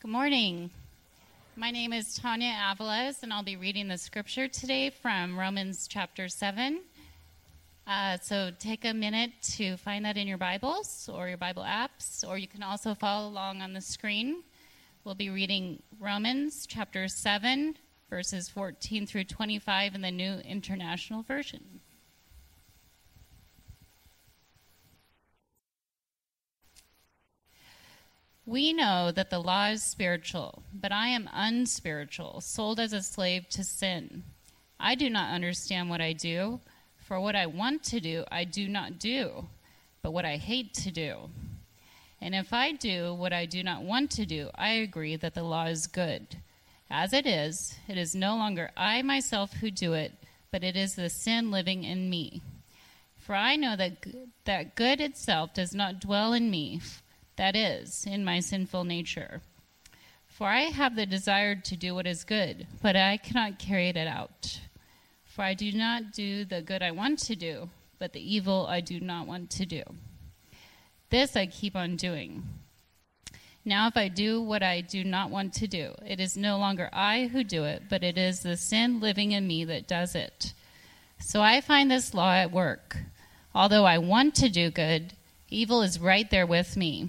Good morning. My name is Tanya Avalos, and I'll be reading the scripture today from Romans chapter 7. Uh, so take a minute to find that in your Bibles or your Bible apps, or you can also follow along on the screen. We'll be reading Romans chapter 7, verses 14 through 25 in the New International Version. We know that the law is spiritual, but I am unspiritual, sold as a slave to sin. I do not understand what I do, for what I want to do, I do not do, but what I hate to do. And if I do what I do not want to do, I agree that the law is good. As it is, it is no longer I myself who do it, but it is the sin living in me. For I know that, that good itself does not dwell in me that is, in my sinful nature. For I have the desire to do what is good, but I cannot carry it out. For I do not do the good I want to do, but the evil I do not want to do. This I keep on doing. Now, if I do what I do not want to do, it is no longer I who do it, but it is the sin living in me that does it. So I find this law at work. Although I want to do good, evil is right there with me.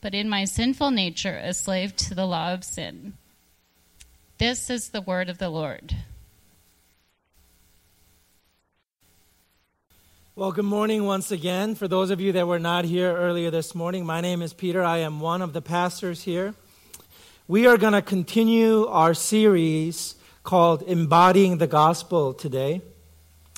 but in my sinful nature a slave to the law of sin. This is the word of the Lord. Well, good morning once again. For those of you that were not here earlier this morning, my name is Peter. I am one of the pastors here. We are going to continue our series called Embodying the Gospel today.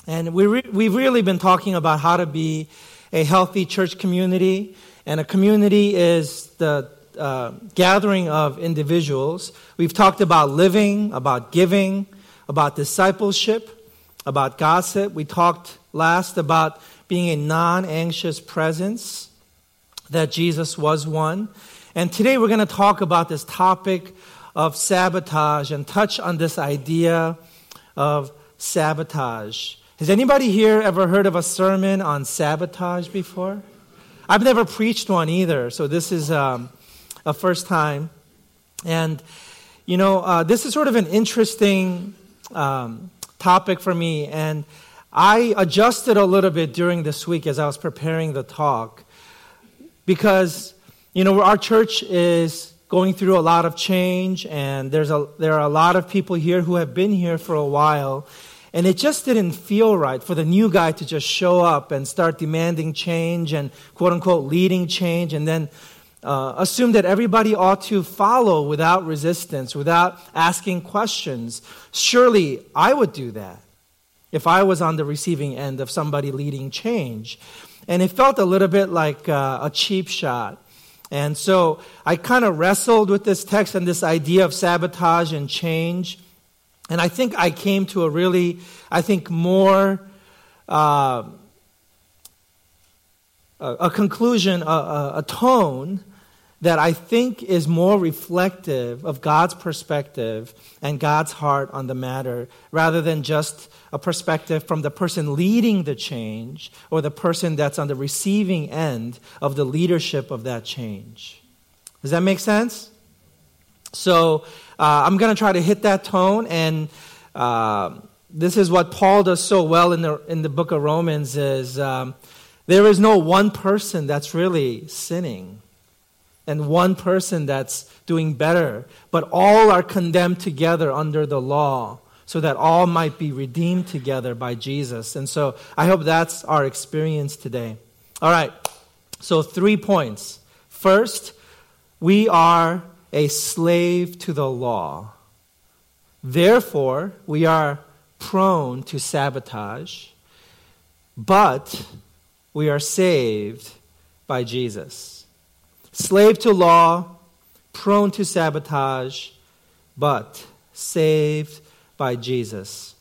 And we re- we've really been talking about how to be a healthy church community and a community is the uh, gathering of individuals. We've talked about living, about giving, about discipleship, about gossip. We talked last about being a non anxious presence, that Jesus was one. And today we're going to talk about this topic of sabotage and touch on this idea of sabotage. Has anybody here ever heard of a sermon on sabotage before? I've never preached one either, so this is um, a first time. And, you know, uh, this is sort of an interesting um, topic for me. And I adjusted a little bit during this week as I was preparing the talk because, you know, our church is going through a lot of change, and there's a, there are a lot of people here who have been here for a while. And it just didn't feel right for the new guy to just show up and start demanding change and quote unquote leading change and then uh, assume that everybody ought to follow without resistance, without asking questions. Surely I would do that if I was on the receiving end of somebody leading change. And it felt a little bit like uh, a cheap shot. And so I kind of wrestled with this text and this idea of sabotage and change. And I think I came to a really, I think, more uh, a, conclusion, a, a, a tone that I think is more reflective of God's perspective and God's heart on the matter rather than just a perspective from the person leading the change or the person that's on the receiving end of the leadership of that change. Does that make sense? So uh, I'm going to try to hit that tone, and uh, this is what Paul does so well in the in the book of Romans: is um, there is no one person that's really sinning, and one person that's doing better, but all are condemned together under the law, so that all might be redeemed together by Jesus. And so I hope that's our experience today. All right. So three points. First, we are a slave to the law. Therefore, we are prone to sabotage, but we are saved by Jesus. Slave to law, prone to sabotage, but saved by Jesus.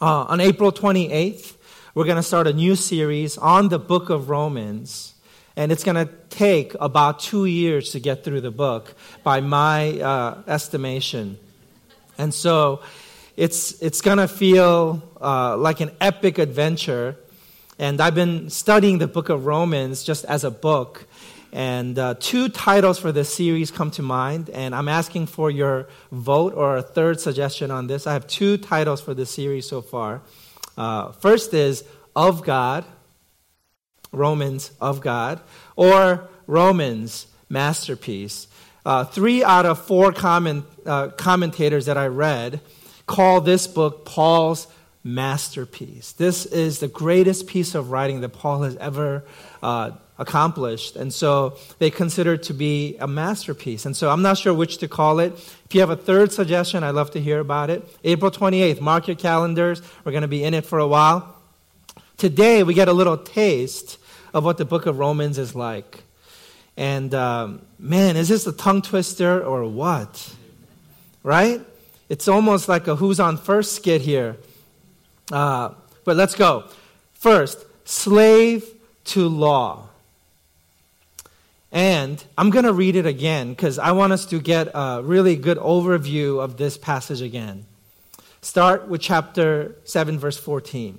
Uh, on April 28th, we're going to start a new series on the book of Romans. And it's going to take about two years to get through the book by my uh, estimation. And so it's, it's going to feel uh, like an epic adventure. And I've been studying the book of Romans just as a book. And uh, two titles for this series come to mind, and I'm asking for your vote or a third suggestion on this. I have two titles for this series so far. Uh, first is Of God, Romans of God, or Romans Masterpiece. Uh, three out of four comment, uh, commentators that I read call this book Paul's masterpiece. This is the greatest piece of writing that Paul has ever uh, accomplished. And so they consider it to be a masterpiece. And so I'm not sure which to call it. If you have a third suggestion, I'd love to hear about it. April 28th, mark your calendars. We're going to be in it for a while. Today, we get a little taste of what the book of Romans is like. And um, man, is this a tongue twister or what? Right? It's almost like a who's on first skit here. Uh, but let's go. First, slave to law. And I'm going to read it again because I want us to get a really good overview of this passage again. Start with chapter 7, verse 14.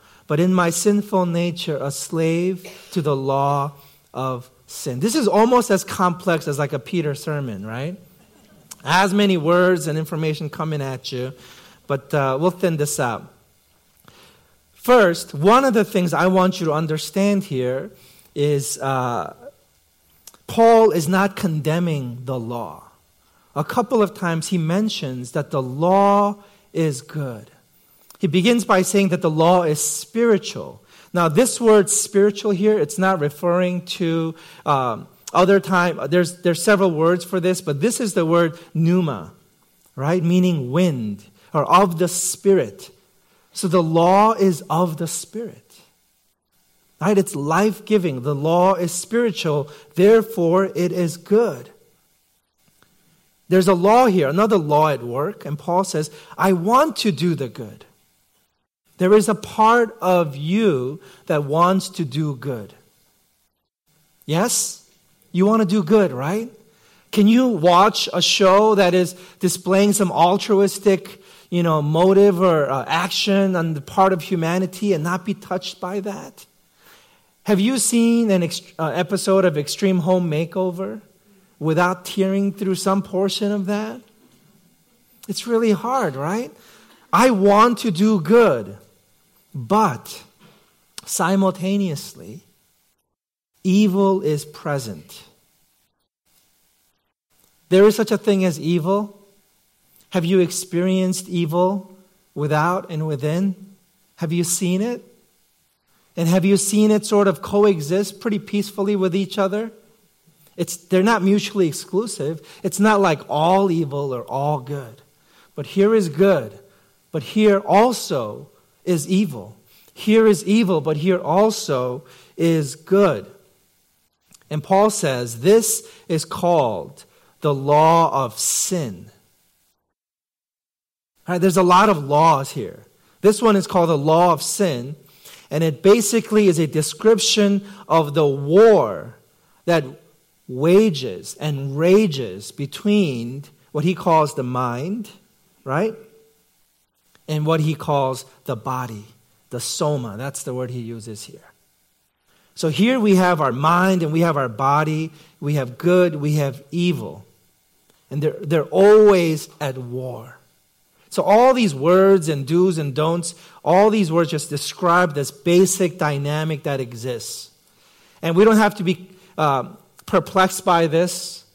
but in my sinful nature a slave to the law of sin. This is almost as complex as like a Peter sermon, right? As many words and information coming at you, but uh, we'll thin this out. First, one of the things I want you to understand here is uh, Paul is not condemning the law. A couple of times he mentions that the law is good. He begins by saying that the law is spiritual. Now, this word spiritual here, it's not referring to um, other time. There's, there's several words for this, but this is the word pneuma, right? Meaning wind or of the spirit. So the law is of the Spirit. Right? It's life giving. The law is spiritual. Therefore, it is good. There's a law here, another law at work, and Paul says, I want to do the good. There is a part of you that wants to do good. Yes? You want to do good, right? Can you watch a show that is displaying some altruistic you know, motive or uh, action on the part of humanity and not be touched by that? Have you seen an uh, episode of Extreme Home Makeover without tearing through some portion of that? It's really hard, right? I want to do good, but simultaneously, evil is present. There is such a thing as evil have you experienced evil without and within? Have you seen it? And have you seen it sort of coexist pretty peacefully with each other? It's, they're not mutually exclusive. It's not like all evil or all good. But here is good, but here also is evil. Here is evil, but here also is good. And Paul says this is called the law of sin. Right, there's a lot of laws here. This one is called the law of sin, and it basically is a description of the war that wages and rages between what he calls the mind, right? And what he calls the body, the soma. That's the word he uses here. So here we have our mind and we have our body. We have good, we have evil. And they're, they're always at war. So all these words and do's and don'ts, all these words just describe this basic dynamic that exists. And we don't have to be uh, perplexed by this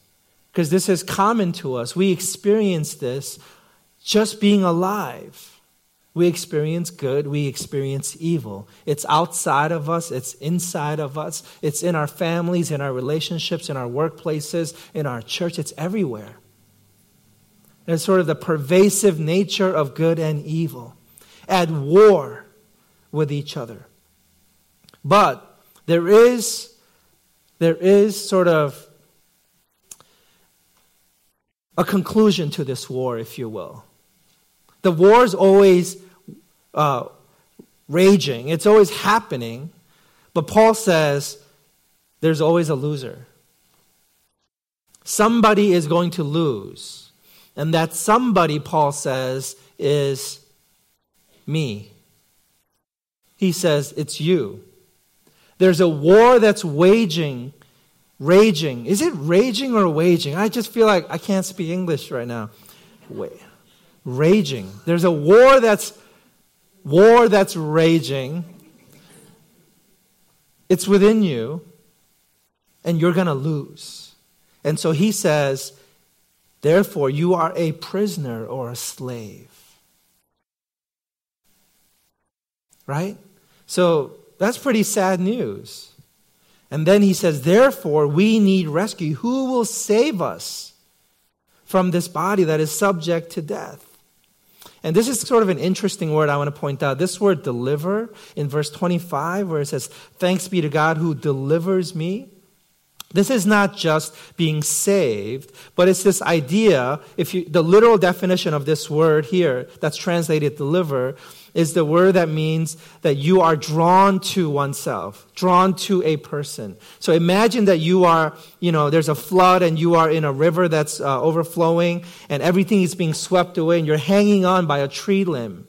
because this is common to us. We experience this just being alive. We experience good, we experience evil. It's outside of us, it's inside of us, it's in our families, in our relationships, in our workplaces, in our church, it's everywhere. It's sort of the pervasive nature of good and evil at war with each other. But there is there is sort of a conclusion to this war, if you will. The war is always uh, raging, it's always happening, but Paul says there's always a loser. Somebody is going to lose. And that somebody, Paul says, is me. He says, it's you. There's a war that's waging, raging. Is it raging or waging? I just feel like I can't speak English right now. Wait. Raging. There's a war that's war that's raging. It's within you, and you're going to lose. And so he says, therefore, you are a prisoner or a slave. Right? So that's pretty sad news. And then he says, Therefore, we need rescue. Who will save us from this body that is subject to death? And this is sort of an interesting word I want to point out. This word deliver in verse 25, where it says, Thanks be to God who delivers me. This is not just being saved, but it's this idea, if you, the literal definition of this word here that's translated deliver is the word that means that you are drawn to oneself, drawn to a person. So imagine that you are, you know, there's a flood and you are in a river that's uh, overflowing and everything is being swept away and you're hanging on by a tree limb.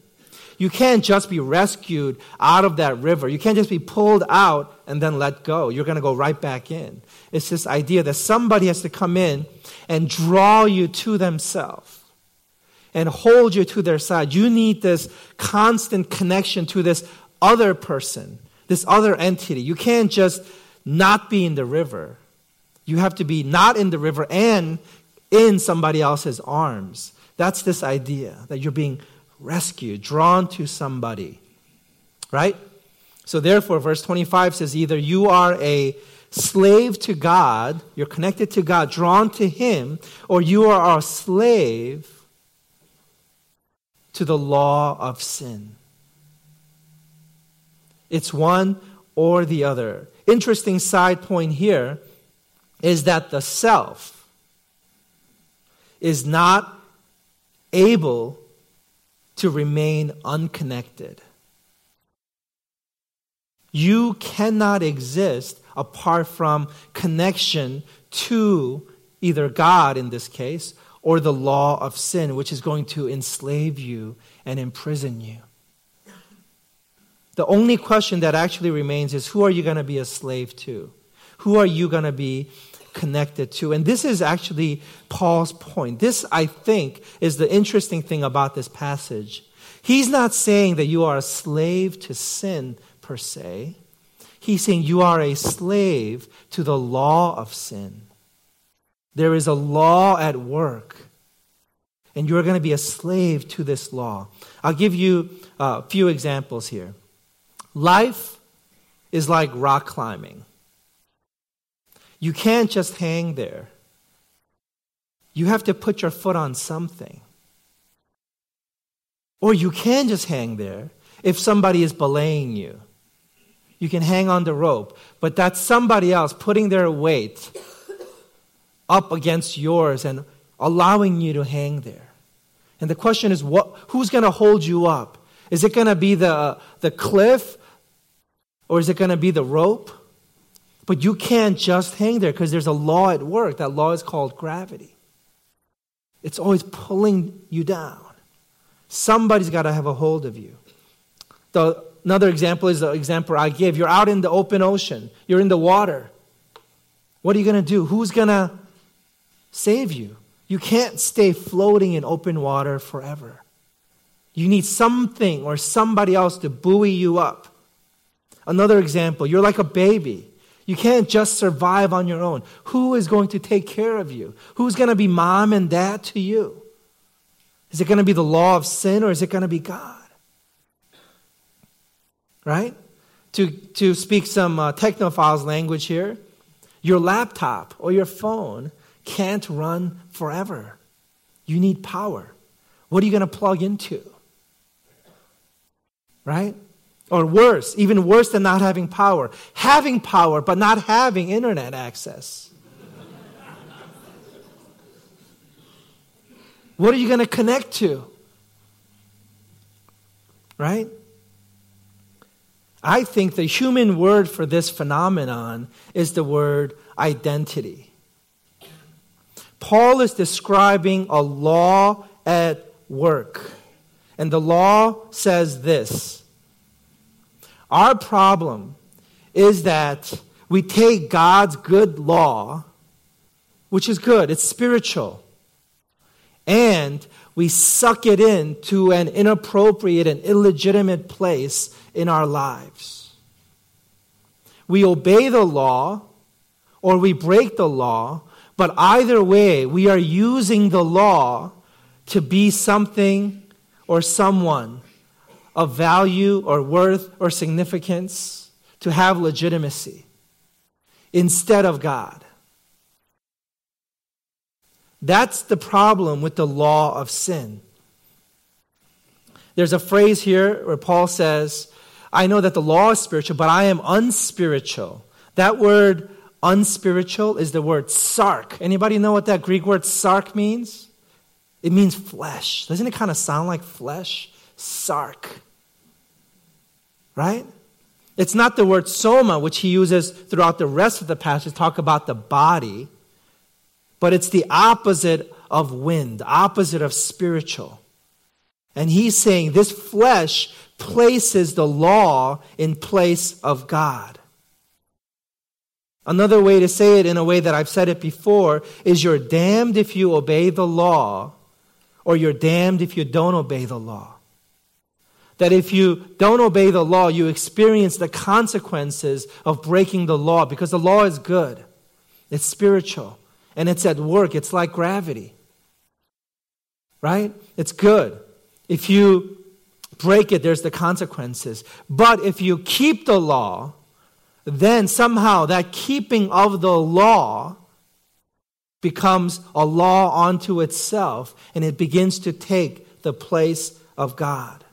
You can't just be rescued out of that river. You can't just be pulled out and then let go. You're going to go right back in. It's this idea that somebody has to come in and draw you to themselves and hold you to their side. You need this constant connection to this other person, this other entity. You can't just not be in the river. You have to be not in the river and in somebody else's arms. That's this idea that you're being rescued, drawn to somebody. Right? So, therefore, verse 25 says either you are a slave to God, you're connected to God, drawn to Him, or you are a slave to the law of sin. It's one or the other. Interesting side point here is that the self is not able to remain unconnected. You cannot exist apart from connection to either God in this case or the law of sin, which is going to enslave you and imprison you. The only question that actually remains is who are you going to be a slave to? Who are you going to be connected to? And this is actually Paul's point. This, I think, is the interesting thing about this passage. He's not saying that you are a slave to sin per se. He's saying you are a slave to the law of sin. There is a law at work, and you're going to be a slave to this law. I'll give you a few examples here. Life is like rock climbing. You can't just hang there. You have to put your foot on something. Or you can just hang there if somebody is belaying you. You can hang on the rope, but that's somebody else putting their weight up against yours and allowing you to hang there. And the question is, what, who's going to hold you up? Is it going to be the, uh, the cliff or is it going to be the rope? But you can't just hang there because there's a law at work. That law is called gravity. It's always pulling you down. Somebody's got to have a hold of you. The, another example is the example I give. You're out in the open ocean, you're in the water. What are you going to do? Who's going to save you? You can't stay floating in open water forever. You need something or somebody else to buoy you up. Another example, you're like a baby. You can't just survive on your own. Who is going to take care of you? Who's going to be mom and dad to you? Is it going to be the law of sin or is it going to be God? Right? To, to speak some uh, technophiles language here, your laptop or your phone can't run forever. You need power. What are you going to plug into? Right? Or worse, even worse than not having power, having power but not having internet access. what are you going to connect to? Right? I think the human word for this phenomenon is the word identity. Paul is describing a law at work. And the law says this Our problem is that we take God's good law, which is good, it's spiritual, and we suck it into an inappropriate and illegitimate place in our lives. We obey the law or we break the law but either way, we are using the law to be something or someone of value or worth or significance, to have legitimacy instead of God. That's the problem with the law of sin. There's a phrase here where Paul says, I know that the law is spiritual, but I am unspiritual. That word unspiritual is the word sark. Anybody know what that Greek word sark means? It means flesh. Doesn't it kind of sound like flesh? Sark. Right? It's not the word soma, which he uses throughout the rest of the passage, talk about the body, but it's the opposite of wind, opposite of spiritual. And he's saying this flesh places the law in place of God. Another way to say it in a way that I've said it before is you're damned if you obey the law, or you're damned if you don't obey the law. That if you don't obey the law, you experience the consequences of breaking the law because the law is good, it's spiritual, and it's at work. It's like gravity. Right? It's good. If you break it, there's the consequences. But if you keep the law, then somehow that keeping of the law becomes a law unto itself and it begins to take the place of God.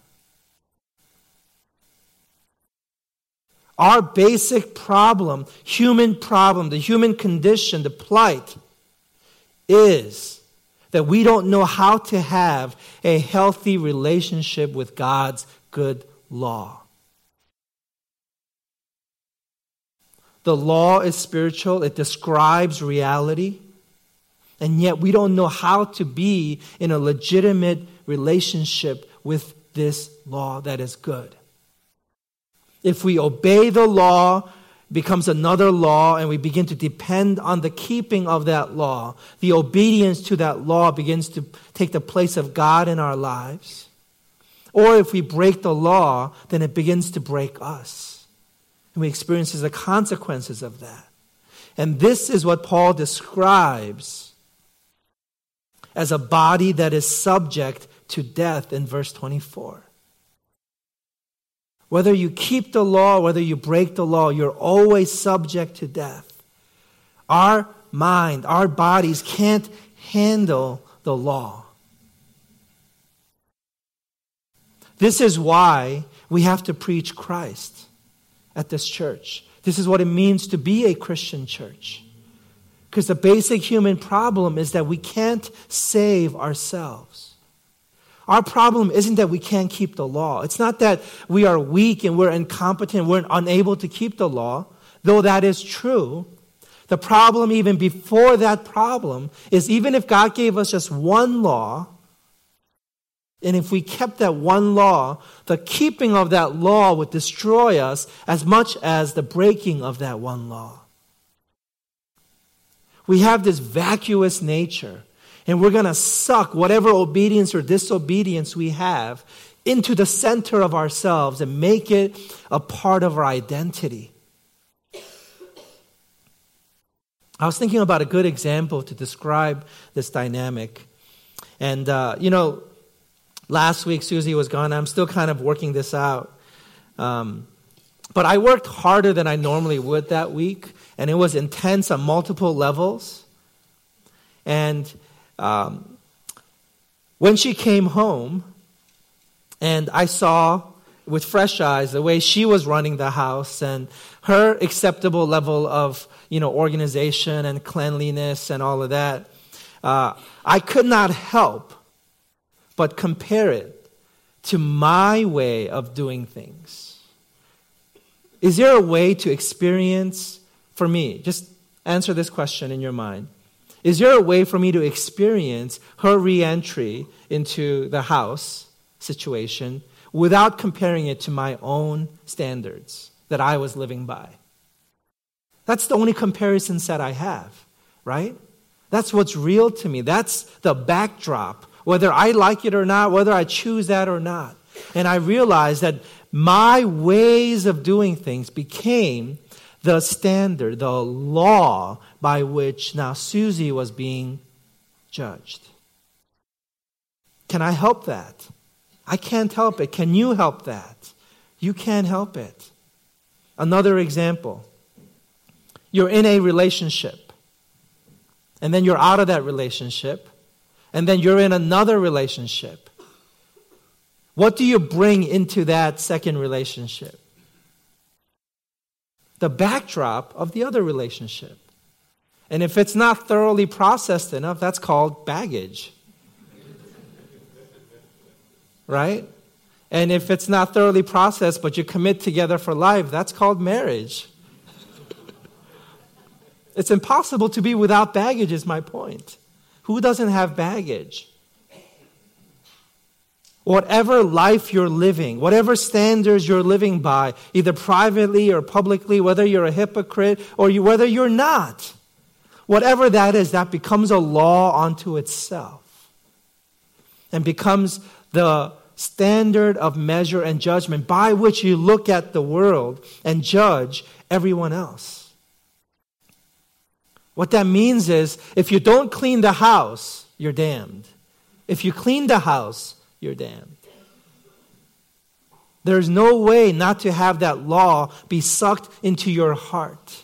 Our basic problem, human problem, the human condition, the plight, is that we don't know how to have a healthy relationship with God's good law. The law is spiritual, it describes reality. And yet we don't know how to be in a legitimate relationship with this law that is good. If we obey the law, becomes another law and we begin to depend on the keeping of that law. The obedience to that law begins to take the place of God in our lives. Or if we break the law, then it begins to break us. And we experience the consequences of that. And this is what Paul describes as a body that is subject to death in verse 24. Whether you keep the law, whether you break the law, you're always subject to death. Our mind, our bodies can't handle the law. This is why we have to preach Christ at this church. This is what it means to be a Christian church. Because the basic human problem is that we can't save ourselves. Our problem isn't that we can't keep the law. It's not that we are weak and we're incompetent, we're unable to keep the law, though that is true. The problem, even before that problem, is even if God gave us just one law, and if we kept that one law, the keeping of that law would destroy us as much as the breaking of that one law. We have this vacuous nature, and we're going to suck whatever obedience or disobedience we have into the center of ourselves and make it a part of our identity. I was thinking about a good example to describe this dynamic. And, uh, you know, Last week, Susie was gone. I'm still kind of working this out. Um, but I worked harder than I normally would that week, and it was intense on multiple levels. And um, when she came home, and I saw with fresh eyes the way she was running the house and her acceptable level of you know organization and cleanliness and all of that, uh, I could not help but compare it to my way of doing things. Is there a way to experience, for me, just answer this question in your mind. Is there a way for me to experience her reentry into the house situation without comparing it to my own standards that I was living by? That's the only comparison set I have, right? That's what's real to me. That's the backdrop whether I like it or not, whether I choose that or not. And I realized that my ways of doing things became the standard, the law by which now Susie was being judged. Can I help that? I can't help it. Can you help that? You can't help it. Another example you're in a relationship, and then you're out of that relationship, and then you're in another relationship. What do you bring into that second relationship? The backdrop of the other relationship. And if it's not thoroughly processed enough, that's called baggage. right? And if it's not thoroughly processed, but you commit together for life, that's called marriage. it's impossible to be without baggage, is my point. Who doesn't have baggage? Whatever life you're living, whatever standards you're living by, either privately or publicly, whether you're a hypocrite or you, whether you're not, whatever that is, that becomes a law unto itself and becomes the standard of measure and judgment by which you look at the world and judge everyone else. What that means is if you don't clean the house, you're damned. If you clean the house, you're damned. There's no way not to have that law be sucked into your heart.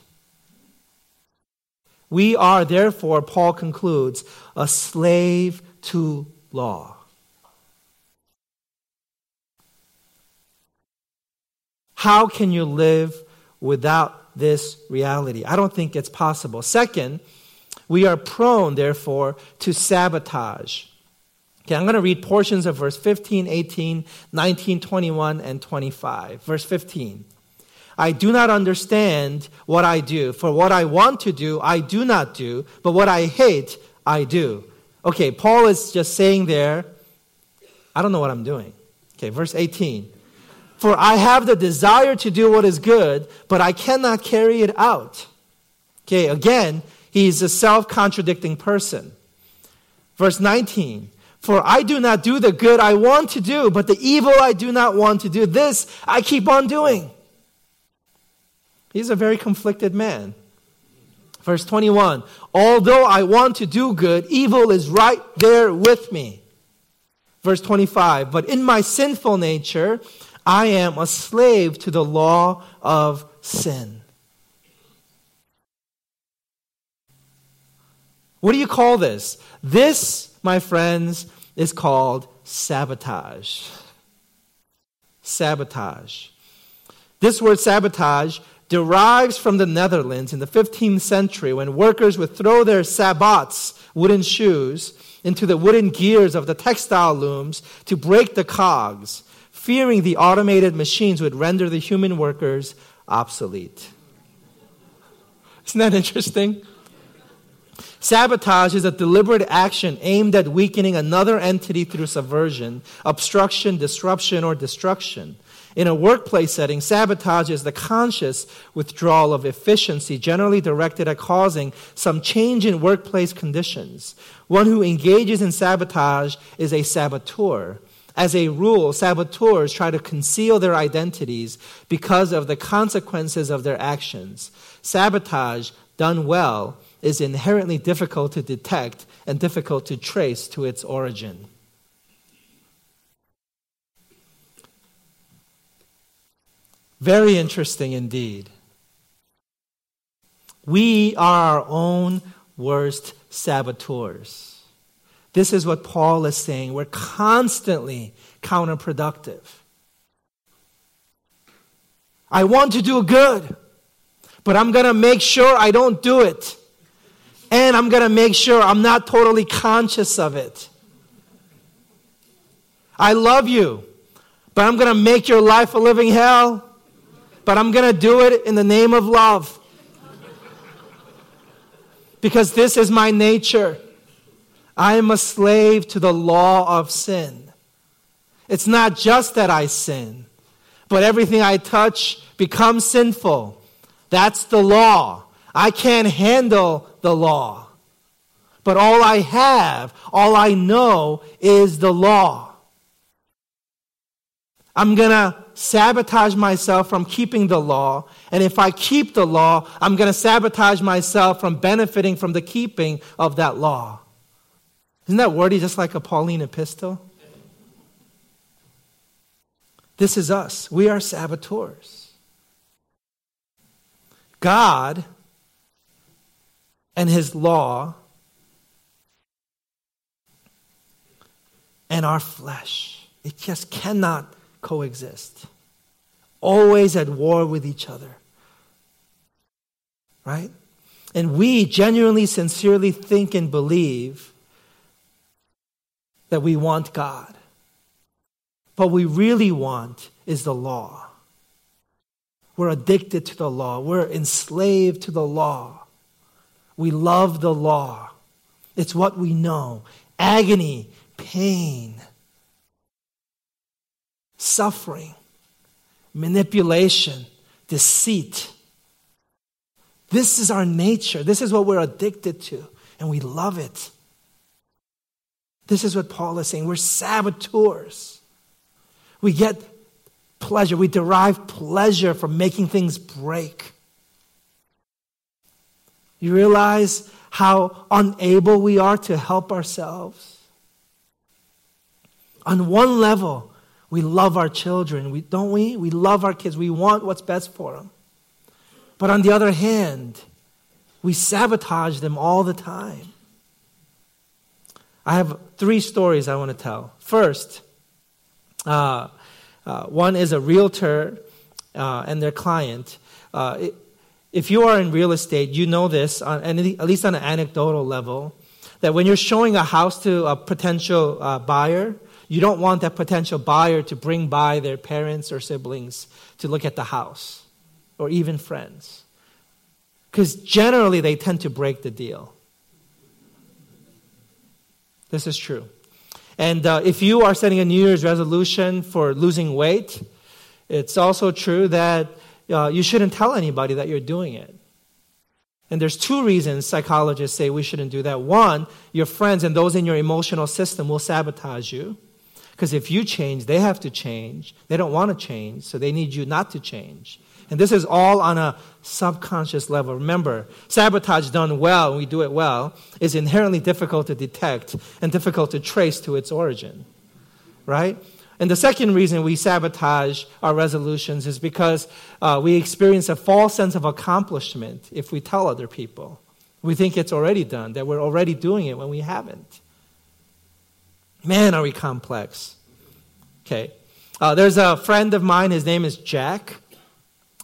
We are, therefore, Paul concludes, a slave to law. How can you live without this reality. I don't think it's possible. Second, we are prone, therefore, to sabotage. Okay, I'm going to read portions of verse 15, 18, 19, 21, and 25. Verse 15. I do not understand what I do, for what I want to do, I do not do, but what I hate, I do. Okay, Paul is just saying there, I don't know what I'm doing. Okay, verse 18. For I have the desire to do what is good, but I cannot carry it out. Okay, again, he's a self contradicting person. Verse 19. For I do not do the good I want to do, but the evil I do not want to do, this I keep on doing. He's a very conflicted man. Verse 21 Although I want to do good, evil is right there with me. Verse 25 But in my sinful nature, I am a slave to the law of sin. What do you call this? This, my friends, is called sabotage. sabotage. This word sabotage derives from the Netherlands in the 15th century when workers would throw their sabots, wooden shoes, into the wooden gears of the textile looms to break the cogs, fearing the automated machines would render the human workers obsolete. Isn't that interesting? Sabotage is a deliberate action aimed at weakening another entity through subversion, obstruction, disruption, or destruction. In a workplace setting, sabotage is the conscious withdrawal of efficiency, generally directed at causing some change in workplace conditions. One who engages in sabotage is a saboteur. As a rule, saboteurs try to conceal their identities because of the consequences of their actions. Sabotage, done well, is inherently difficult to detect and difficult to trace to its origin. Very interesting indeed. We are our own worst saboteurs. This is what Paul is saying. We're constantly counterproductive. I want to do good, but I'm going to make sure I don't do it. And I'm going to make sure I'm not totally conscious of it. I love you, but I'm going to make your life a living hell. But I'm going to do it in the name of love because this is my nature. I am a slave to the law of sin. It's not just that I sin, but everything I touch becomes sinful. That's the law. I can't handle the law. But all I have, all I know is the law. I'm going to sabotage myself from keeping the law. And if I keep the law, I'm going to sabotage myself from benefiting from the keeping of that law. Isn't that wordy just like a Pauline epistle? This is us. We are saboteurs. God and His law and our flesh. It just cannot coexist, always at war with each other. Right? And we genuinely, sincerely think and believe that we want God. What we really want is the law. We're addicted to the law. We're enslaved to the law. We love the law. It's what we know. Agony, pain, suffering, manipulation, deceit. This is our nature. This is what we're addicted to, and we love it. This is what Paul is saying. We're saboteurs. We get pleasure, we derive pleasure from making things break. You realize how unable we are to help ourselves? On one level, we love our children, we, don't we? We love our kids. We want what's best for them. But on the other hand, we sabotage them all the time. I have three stories I want to tell. First, uh, uh, one is a realtor uh, and their client. Uh, it, if you are in real estate, you know this, on, at least on an anecdotal level, that when you're showing a house to a potential uh, buyer, you don't want that potential buyer to bring by their parents or siblings to look at the house or even friends. Because generally they tend to break the deal. This is true. And uh, if you are setting a New Year's resolution for losing weight, it's also true that uh, you shouldn't tell anybody that you're doing it. And there's two reasons psychologists say we shouldn't do that. One, your friends and those in your emotional system will sabotage you. Because if you change, they have to change. They don't want to change, so they need you not to change. And this is all on a subconscious level. Remember, sabotage done well, we do it well, is inherently difficult to detect and difficult to trace to its origin. Right? And the second reason we sabotage our resolutions is because uh, we experience a false sense of accomplishment if we tell other people. We think it's already done, that we're already doing it when we haven't. Man, are we complex. Okay. Uh, there's a friend of mine, his name is Jack,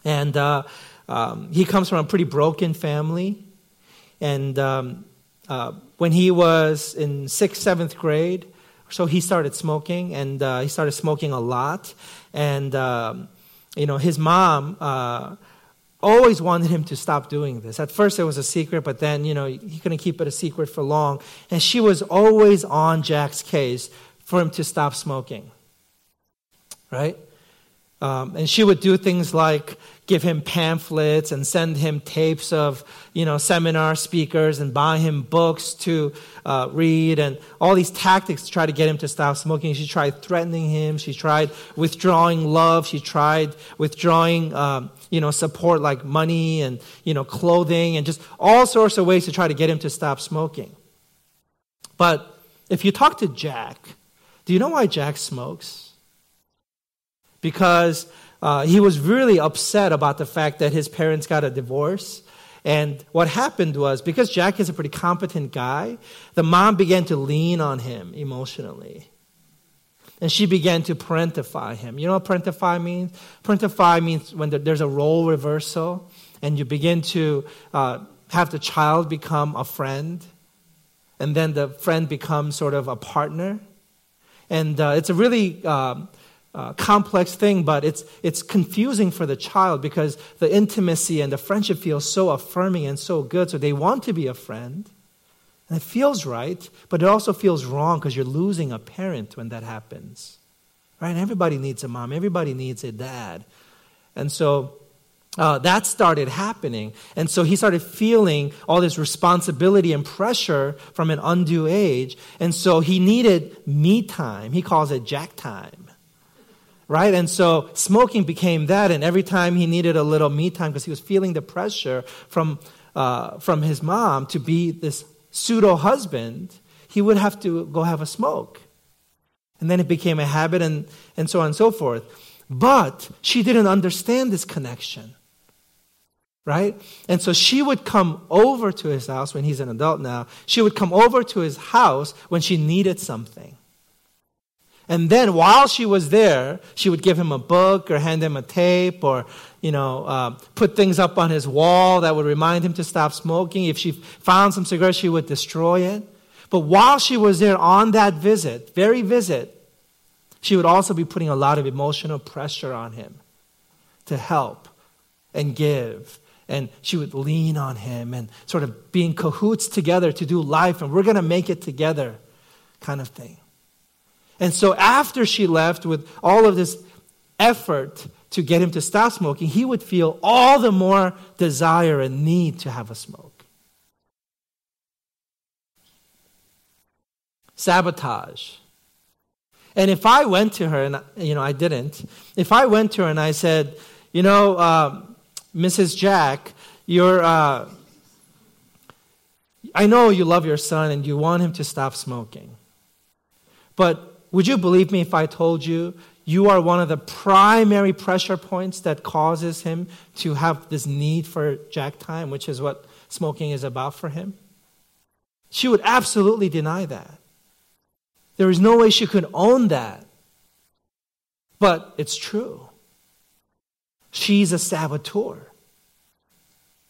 and uh, um, he comes from a pretty broken family. And um, uh, when he was in sixth, seventh grade, so he started smoking, and uh, he started smoking a lot. And, um, you know, his mom uh, always wanted him to stop doing this. At first, it was a secret, but then, you know, he couldn't keep it a secret for long. And she was always on Jack's case for him to stop smoking. Right? Um, and she would do things like give him pamphlets and send him tapes of, you know, seminar speakers and buy him books to uh, read and all these tactics to try to get him to stop smoking. She tried threatening him. She tried withdrawing love. She tried withdrawing, um, you know, support like money and, you know, clothing and just all sorts of ways to try to get him to stop smoking. But if you talk to Jack, do you know why Jack smokes? Because uh, he was really upset about the fact that his parents got a divorce. And what happened was, because Jack is a pretty competent guy, the mom began to lean on him emotionally. And she began to parentify him. You know what parentify means? Parentify means when there's a role reversal and you begin to uh, have the child become a friend, and then the friend becomes sort of a partner. And uh, it's a really um, uh, complex thing, but it's, it's confusing for the child because the intimacy and the friendship feels so affirming and so good. So they want to be a friend. And it feels right, but it also feels wrong because you're losing a parent when that happens. Right? Everybody needs a mom, everybody needs a dad. And so uh, that started happening. And so he started feeling all this responsibility and pressure from an undue age. And so he needed me time. He calls it jack time right? And so smoking became that, and every time he needed a little me time because he was feeling the pressure from, uh, from his mom to be this pseudo husband, he would have to go have a smoke. And then it became a habit, and, and so on and so forth. But she didn't understand this connection. Right? And so she would come over to his house when he's an adult now. She would come over to his house when she needed something. And then while she was there, she would give him a book or hand him a tape or, you know, uh, put things up on his wall that would remind him to stop smoking. If she found some cigarettes, she would destroy it. But while she was there on that visit, very visit, she would also be putting a lot of emotional pressure on him to help and give. And she would lean on him and sort of be in cahoots together to do life, and we're going to make it together kind of thing. And so after she left with all of this effort to get him to stop smoking, he would feel all the more desire and need to have a smoke. Sabotage. And if I went to her, and you know I didn't, if I went to her and I said, you know, uh, Mrs. Jack, you're, uh, I know you love your son and you want him to stop smoking, but would you believe me if I told you you are one of the primary pressure points that causes him to have this need for jack time, which is what smoking is about for him? She would absolutely deny that. There is no way she could own that. But it's true. She's a saboteur.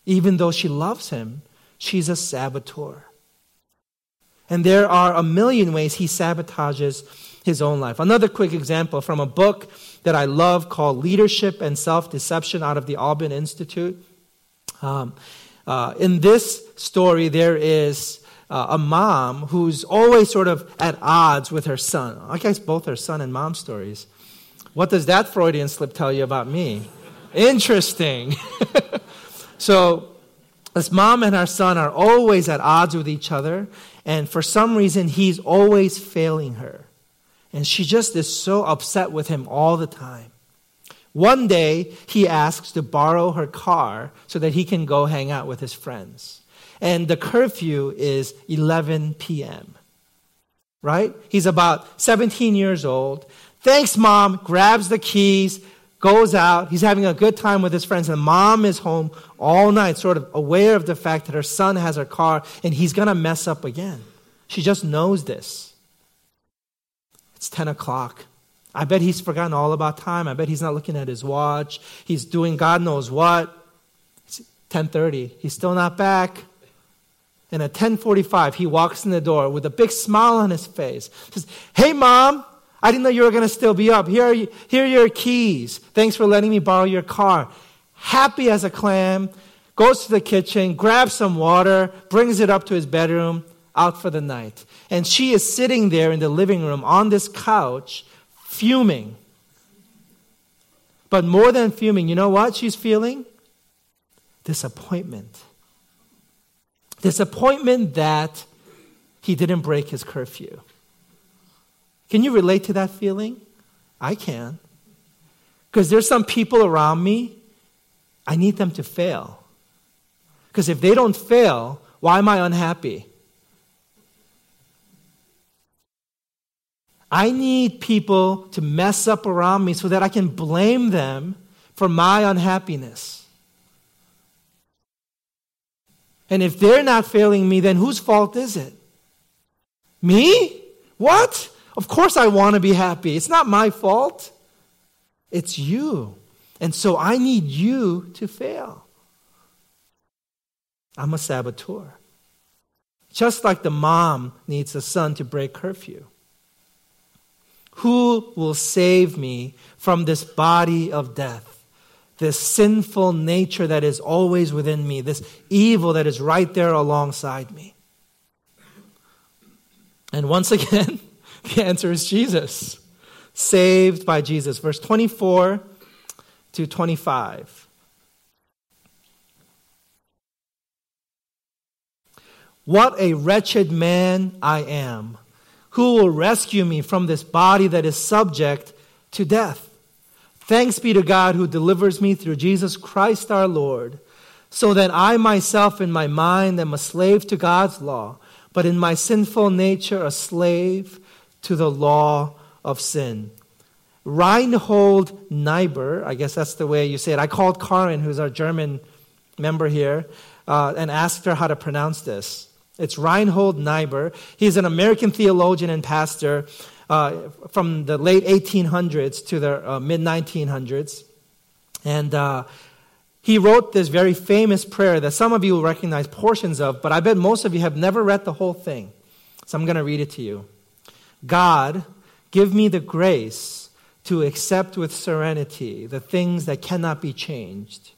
Even though she loves him, she's a saboteur. And there are a million ways he sabotages his own life. Another quick example from a book that I love called Leadership and Self Deception out of the Alban Institute. Um, uh, in this story, there is uh, a mom who's always sort of at odds with her son. I guess both her son and mom stories. What does that Freudian slip tell you about me? Interesting. so, this mom and her son are always at odds with each other, and for some reason, he's always failing her. And she just is so upset with him all the time. One day, he asks to borrow her car so that he can go hang out with his friends. And the curfew is 11 p.m. Right? He's about 17 years old. Thanks, mom. Grabs the keys, goes out. He's having a good time with his friends. And mom is home all night, sort of aware of the fact that her son has her car and he's going to mess up again. She just knows this. It's 10 o'clock. I bet he's forgotten all about time. I bet he's not looking at his watch. He's doing God knows what. It's 10:30. He's still not back. And at 10:45, he walks in the door with a big smile on his face. Says, "Hey, mom, I didn't know you were going to still be up. Here are, you, here are your keys. Thanks for letting me borrow your car." Happy as a clam, goes to the kitchen, grabs some water, brings it up to his bedroom, out for the night. And she is sitting there in the living room on this couch, fuming. But more than fuming, you know what she's feeling? Disappointment. Disappointment that he didn't break his curfew. Can you relate to that feeling? I can. Because there's some people around me, I need them to fail. Because if they don't fail, why am I unhappy? I need people to mess up around me so that I can blame them for my unhappiness. And if they're not failing me, then whose fault is it? Me? What? Of course I want to be happy. It's not my fault. It's you. And so I need you to fail. I'm a saboteur. Just like the mom needs a son to break curfew. Who will save me from this body of death? This sinful nature that is always within me, this evil that is right there alongside me. And once again, the answer is Jesus. Saved by Jesus. Verse 24 to 25. What a wretched man I am. Who will rescue me from this body that is subject to death? Thanks be to God who delivers me through Jesus Christ our Lord, so that I myself in my mind am a slave to God's law, but in my sinful nature a slave to the law of sin. Reinhold Niebuhr, I guess that's the way you say it. I called Karin, who's our German member here, uh, and asked her how to pronounce this. It's Reinhold Niebuhr. He's an American theologian and pastor uh, from the late 1800s to the uh, mid 1900s. And uh, he wrote this very famous prayer that some of you will recognize portions of, but I bet most of you have never read the whole thing. So I'm going to read it to you. God, give me the grace to accept with serenity the things that cannot be changed,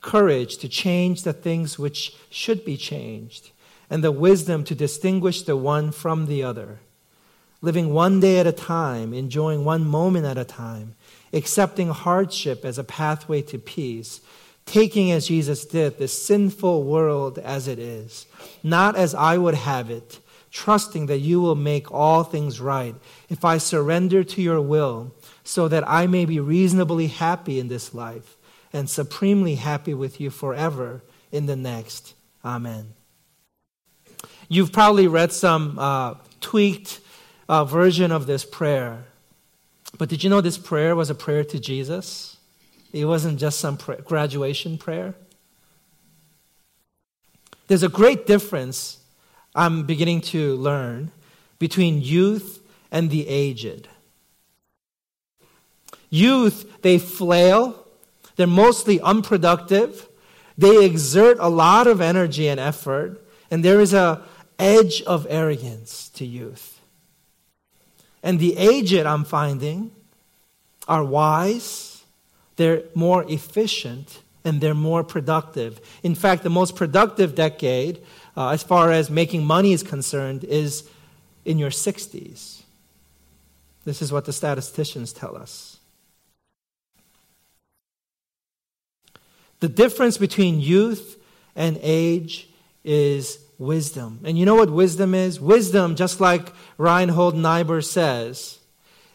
courage to change the things which should be changed and the wisdom to distinguish the one from the other, living one day at a time, enjoying one moment at a time, accepting hardship as a pathway to peace, taking as Jesus did this sinful world as it is, not as I would have it, trusting that you will make all things right if I surrender to your will, so that I may be reasonably happy in this life and supremely happy with you forever in the next. Amen. You've probably read some uh, tweaked uh, version of this prayer. But did you know this prayer was a prayer to Jesus? It wasn't just some graduation prayer. There's a great difference I'm beginning to learn between youth and the aged. Youth, they flail, they're mostly unproductive, they exert a lot of energy and effort, and there is a, edge of arrogance to youth. And the aged, I'm finding, are wise, they're more efficient, and they're more productive. In fact, the most productive decade, uh, as far as making money is concerned, is in your 60s. This is what the statisticians tell us. The difference between youth and age is wisdom. And you know what wisdom is? Wisdom, just like Reinhold Niebuhr says,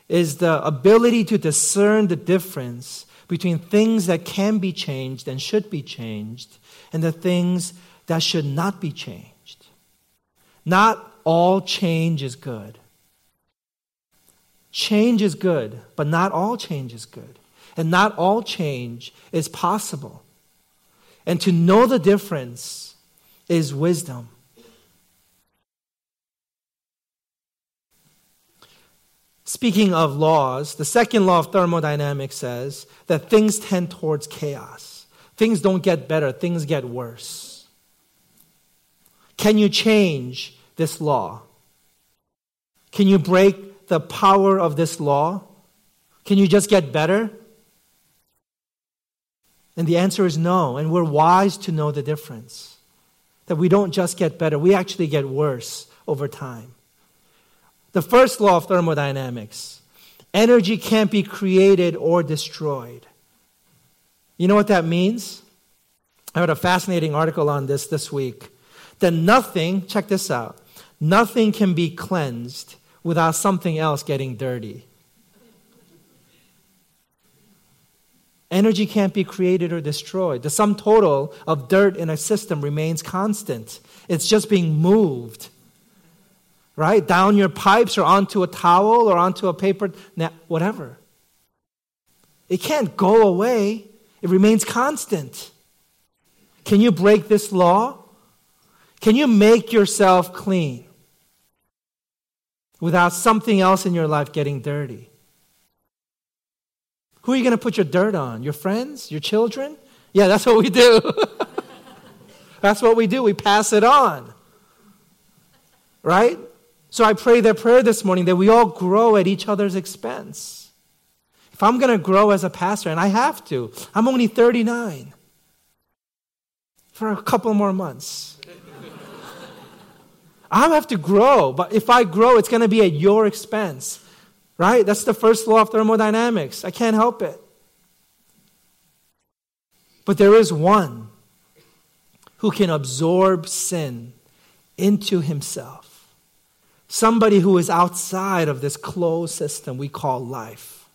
is the ability to discern the difference between things that can be changed and should be changed and the things that should not be changed. Not all change is good. Change is good, but not all change is good. And not all change is possible. And to know the difference is wisdom. speaking of laws, the second law of thermodynamics says that things tend towards chaos. Things don't get better, things get worse. Can you change this law? Can you break the power of this law? Can you just get better? And the answer is no. And we're wise to know the difference. That we don't just get better, we actually get worse over time. The first law of thermodynamics energy can't be created or destroyed. You know what that means? I read a fascinating article on this this week. That nothing, check this out, nothing can be cleansed without something else getting dirty. Energy can't be created or destroyed. The sum total of dirt in a system remains constant. It's just being moved, right? Down your pipes or onto a towel or onto a paper, whatever. It can't go away, it remains constant. Can you break this law? Can you make yourself clean without something else in your life getting dirty? Who are you going to put your dirt on? Your friends? Your children? Yeah, that's what we do. that's what we do. We pass it on. Right? So I pray that prayer this morning that we all grow at each other's expense. If I'm going to grow as a pastor, and I have to, I'm only 39 for a couple more months. I have to grow, but if I grow, it's going to be at your expense. Right? That's the first law of thermodynamics. I can't help it. But there is one who can absorb sin into himself. Somebody who is outside of this closed system we call life.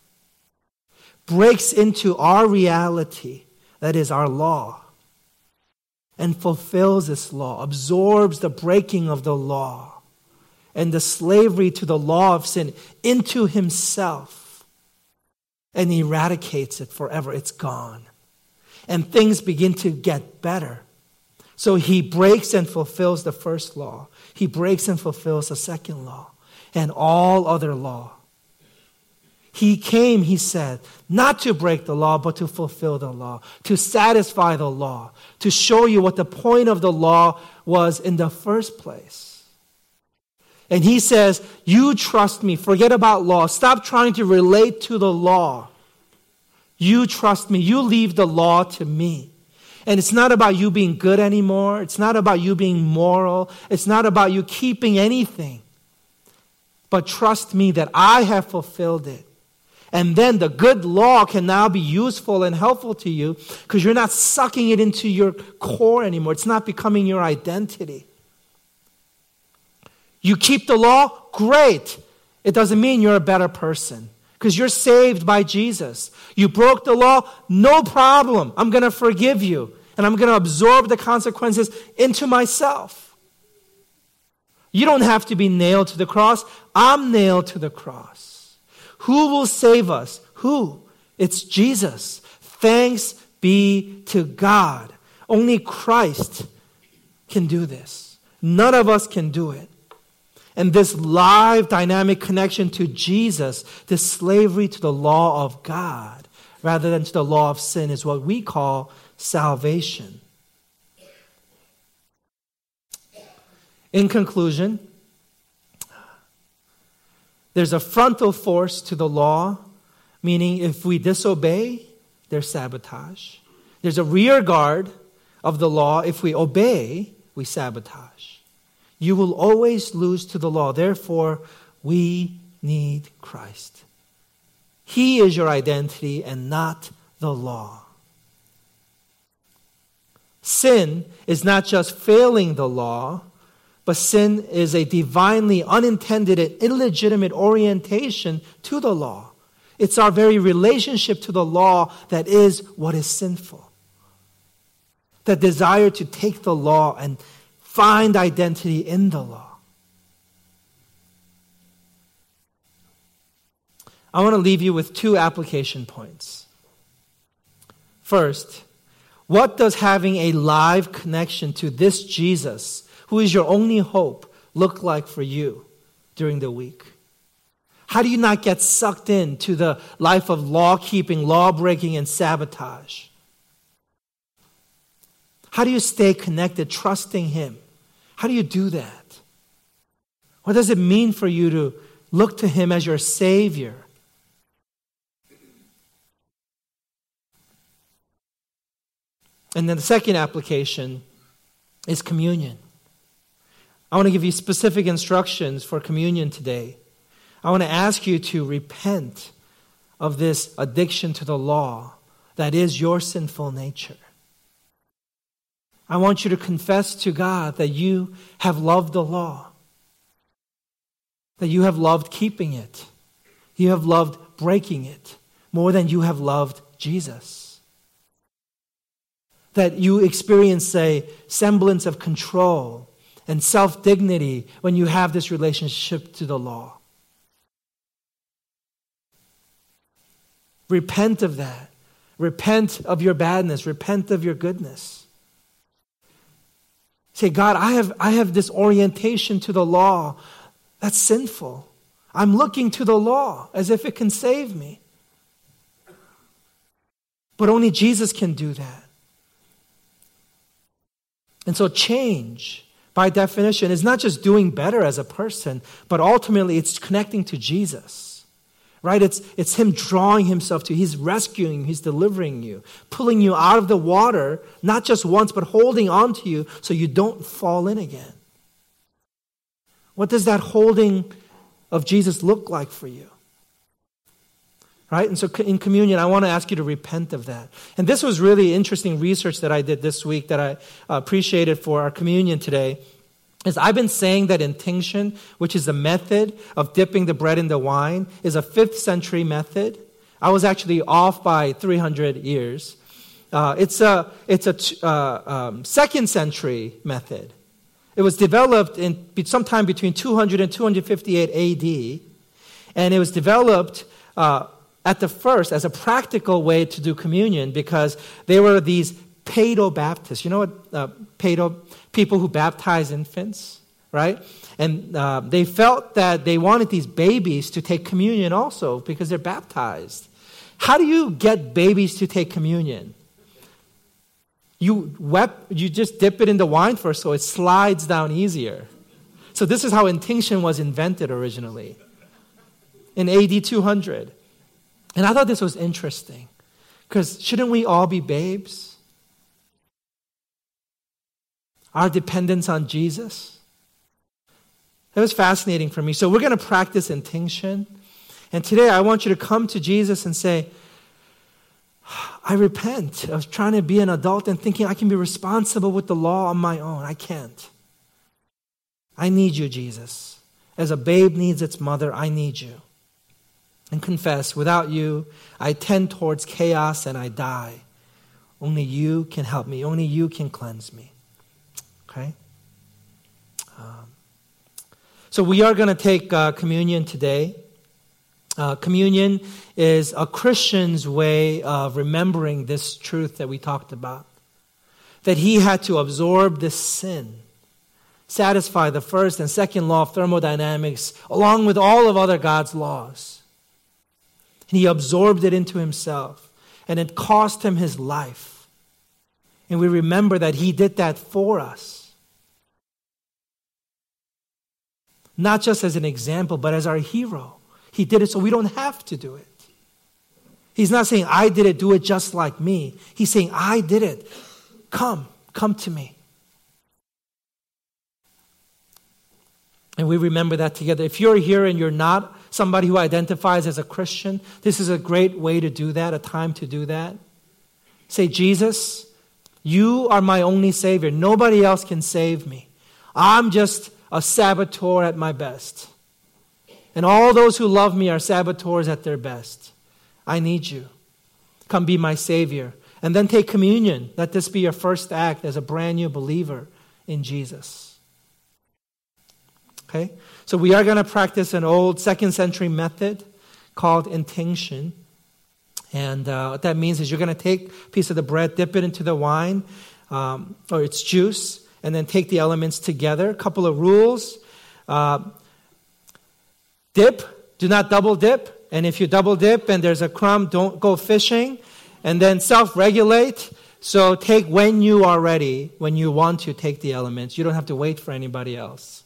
Breaks into our reality, that is our law, and fulfills this law, absorbs the breaking of the law and the slavery to the law of sin into himself and eradicates it forever. It's gone. And things begin to get better. So he breaks and fulfills the first law. He breaks and fulfills the second law and all other law. He came, he said, not to break the law, but to fulfill the law, to satisfy the law, to show you what the point of the law was in the first place. And he says, You trust me. Forget about law. Stop trying to relate to the law. You trust me. You leave the law to me. And it's not about you being good anymore. It's not about you being moral. It's not about you keeping anything. But trust me that I have fulfilled it. And then the good law can now be useful and helpful to you because you're not sucking it into your core anymore. It's not becoming your identity. You keep the law? Great. It doesn't mean you're a better person because you're saved by Jesus. You broke the law? No problem. I'm going to forgive you and I'm going to absorb the consequences into myself. You don't have to be nailed to the cross. I'm nailed to the cross. Who will save us? Who? It's Jesus. Thanks be to God. Only Christ can do this. None of us can do it. And this live dynamic connection to Jesus, this slavery to the law of God rather than to the law of sin, is what we call salvation. In conclusion, there's a frontal force to the law, meaning if we disobey, there's sabotage. There's a rear guard of the law. If we obey, we sabotage. You will always lose to the law. Therefore, we need Christ. He is your identity and not the law. Sin is not just failing the law, but sin is a divinely unintended and illegitimate orientation to the law. It's our very relationship to the law that is what is sinful. The desire to take the law and find identity in the law. I want to leave you with two application points. First, what does having a live connection to this Jesus, who is your only hope, look like for you during the week? How do you not get sucked into the life of law keeping, law breaking, and sabotage? How do you stay connected, trusting Him? How do you do that? What does it mean for you to look to Him as your Savior? And then the second application is communion. I want to give you specific instructions for communion today. I want to ask you to repent of this addiction to the law that is your sinful nature. I want you to confess to God that you have loved the law, that you have loved keeping it, you have loved breaking it more than you have loved Jesus. That you experience a semblance of control and self dignity when you have this relationship to the law. Repent of that. Repent of your badness. Repent of your goodness. Say, God, I have, I have this orientation to the law that's sinful. I'm looking to the law as if it can save me. But only Jesus can do that. And so, change, by definition, is not just doing better as a person, but ultimately it's connecting to Jesus right? It's, it's Him drawing Himself to you. He's rescuing you, He's delivering you, pulling you out of the water, not just once, but holding on to you so you don't fall in again. What does that holding of Jesus look like for you? Right? And so in communion, I want to ask you to repent of that. And this was really interesting research that I did this week that I appreciated for our communion today is I've been saying that intinction, which is the method of dipping the bread in the wine, is a fifth century method. I was actually off by 300 years. Uh, it's a, it's a uh, um, second century method. It was developed in sometime between 200 and 258 AD, and it was developed uh, at the first as a practical way to do communion because they were these Paedo Baptists. You know what uh, Paedo? People who baptize infants, right? And uh, they felt that they wanted these babies to take communion also because they're baptized. How do you get babies to take communion? You, wep- you just dip it in the wine first so it slides down easier. So, this is how intinction was invented originally in AD 200. And I thought this was interesting because shouldn't we all be babes? our dependence on Jesus. That was fascinating for me. So we're going to practice intinction. And today I want you to come to Jesus and say, I repent of trying to be an adult and thinking I can be responsible with the law on my own. I can't. I need you, Jesus. As a babe needs its mother, I need you. And confess, without you, I tend towards chaos and I die. Only you can help me. Only you can cleanse me. Okay? Um, so we are going to take uh, communion today. Uh, communion is a Christian's way of remembering this truth that we talked about. That he had to absorb this sin, satisfy the first and second law of thermodynamics, along with all of other God's laws. And he absorbed it into himself, and it cost him his life. And we remember that he did that for us. not just as an example, but as our hero. He did it so we don't have to do it. He's not saying, I did it, do it just like me. He's saying, I did it. Come, come to me. And we remember that together. If you're here and you're not somebody who identifies as a Christian, this is a great way to do that, a time to do that. Say, Jesus, you are my only Savior. Nobody else can save me. I'm just a saboteur at my best. And all those who love me are saboteurs at their best. I need you. Come be my Savior. And then take communion. Let this be your first act as a brand new believer in Jesus. Okay? So we are going to practice an old second century method called intinction. And uh, what that means is you're going to take a piece of the bread, dip it into the wine um, or its juice, and then take the elements together. A couple of rules uh, dip do not double dip. And if you double dip and there's a crumb, don't go fishing. And then self regulate. So take when you are ready, when you want to take the elements. You don't have to wait for anybody else.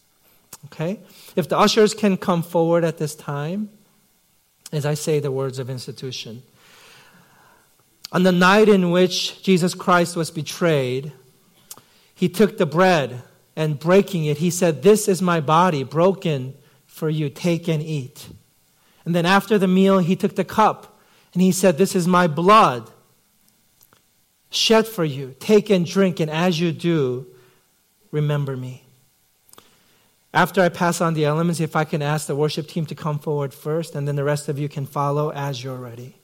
Okay? If the ushers can come forward at this time, as I say the words of institution. On the night in which Jesus Christ was betrayed, he took the bread and breaking it, he said, This is my body broken for you. Take and eat. And then after the meal, he took the cup and he said, This is my blood shed for you. Take and drink, and as you do, remember me. After I pass on the elements, if I can ask the worship team to come forward first, and then the rest of you can follow as you're ready.